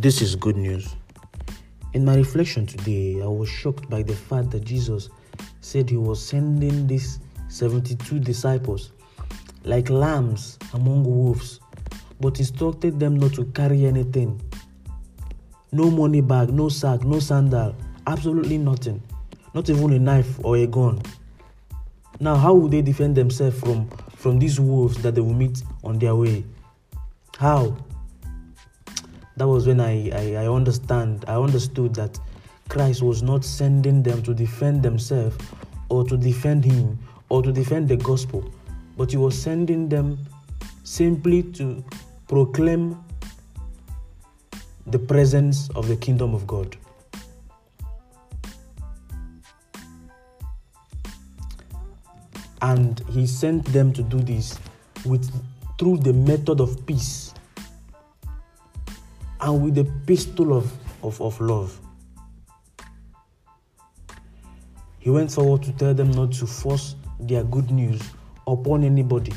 This is good news. In my reflection today, I was shocked by the fact that Jesus said he was sending these 72 disciples like lambs among wolves, but instructed them not to carry anything. No money bag, no sack, no sandal, absolutely nothing. Not even a knife or a gun. Now, how will they defend themselves from, from these wolves that they will meet on their way? How? That was when I, I, I understand I understood that Christ was not sending them to defend themselves or to defend him or to defend the gospel, but he was sending them simply to proclaim the presence of the kingdom of God. And he sent them to do this with through the method of peace and with the pistol of, of, of love. He went forward to tell them not to force their good news upon anybody.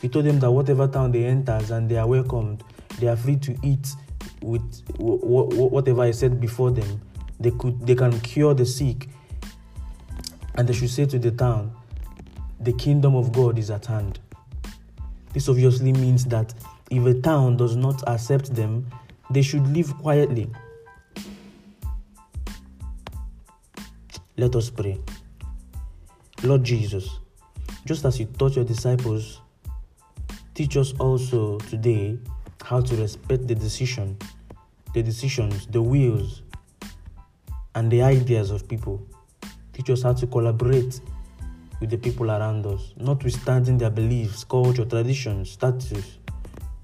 He told them that whatever town they enters and they are welcomed, they are free to eat with whatever I said before them. They could they can cure the sick, and they should say to the town, "The kingdom of God is at hand." This obviously means that if a town does not accept them, they should live quietly. Let us pray. Lord Jesus, just as you taught your disciples, teach us also today how to respect the decision, the decisions, the wills, and the ideas of people. Teach us how to collaborate with the people around us, notwithstanding their beliefs, culture, traditions, status,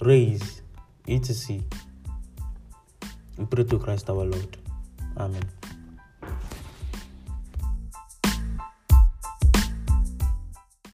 race, etc. We pray to Christ our Lord. Amen.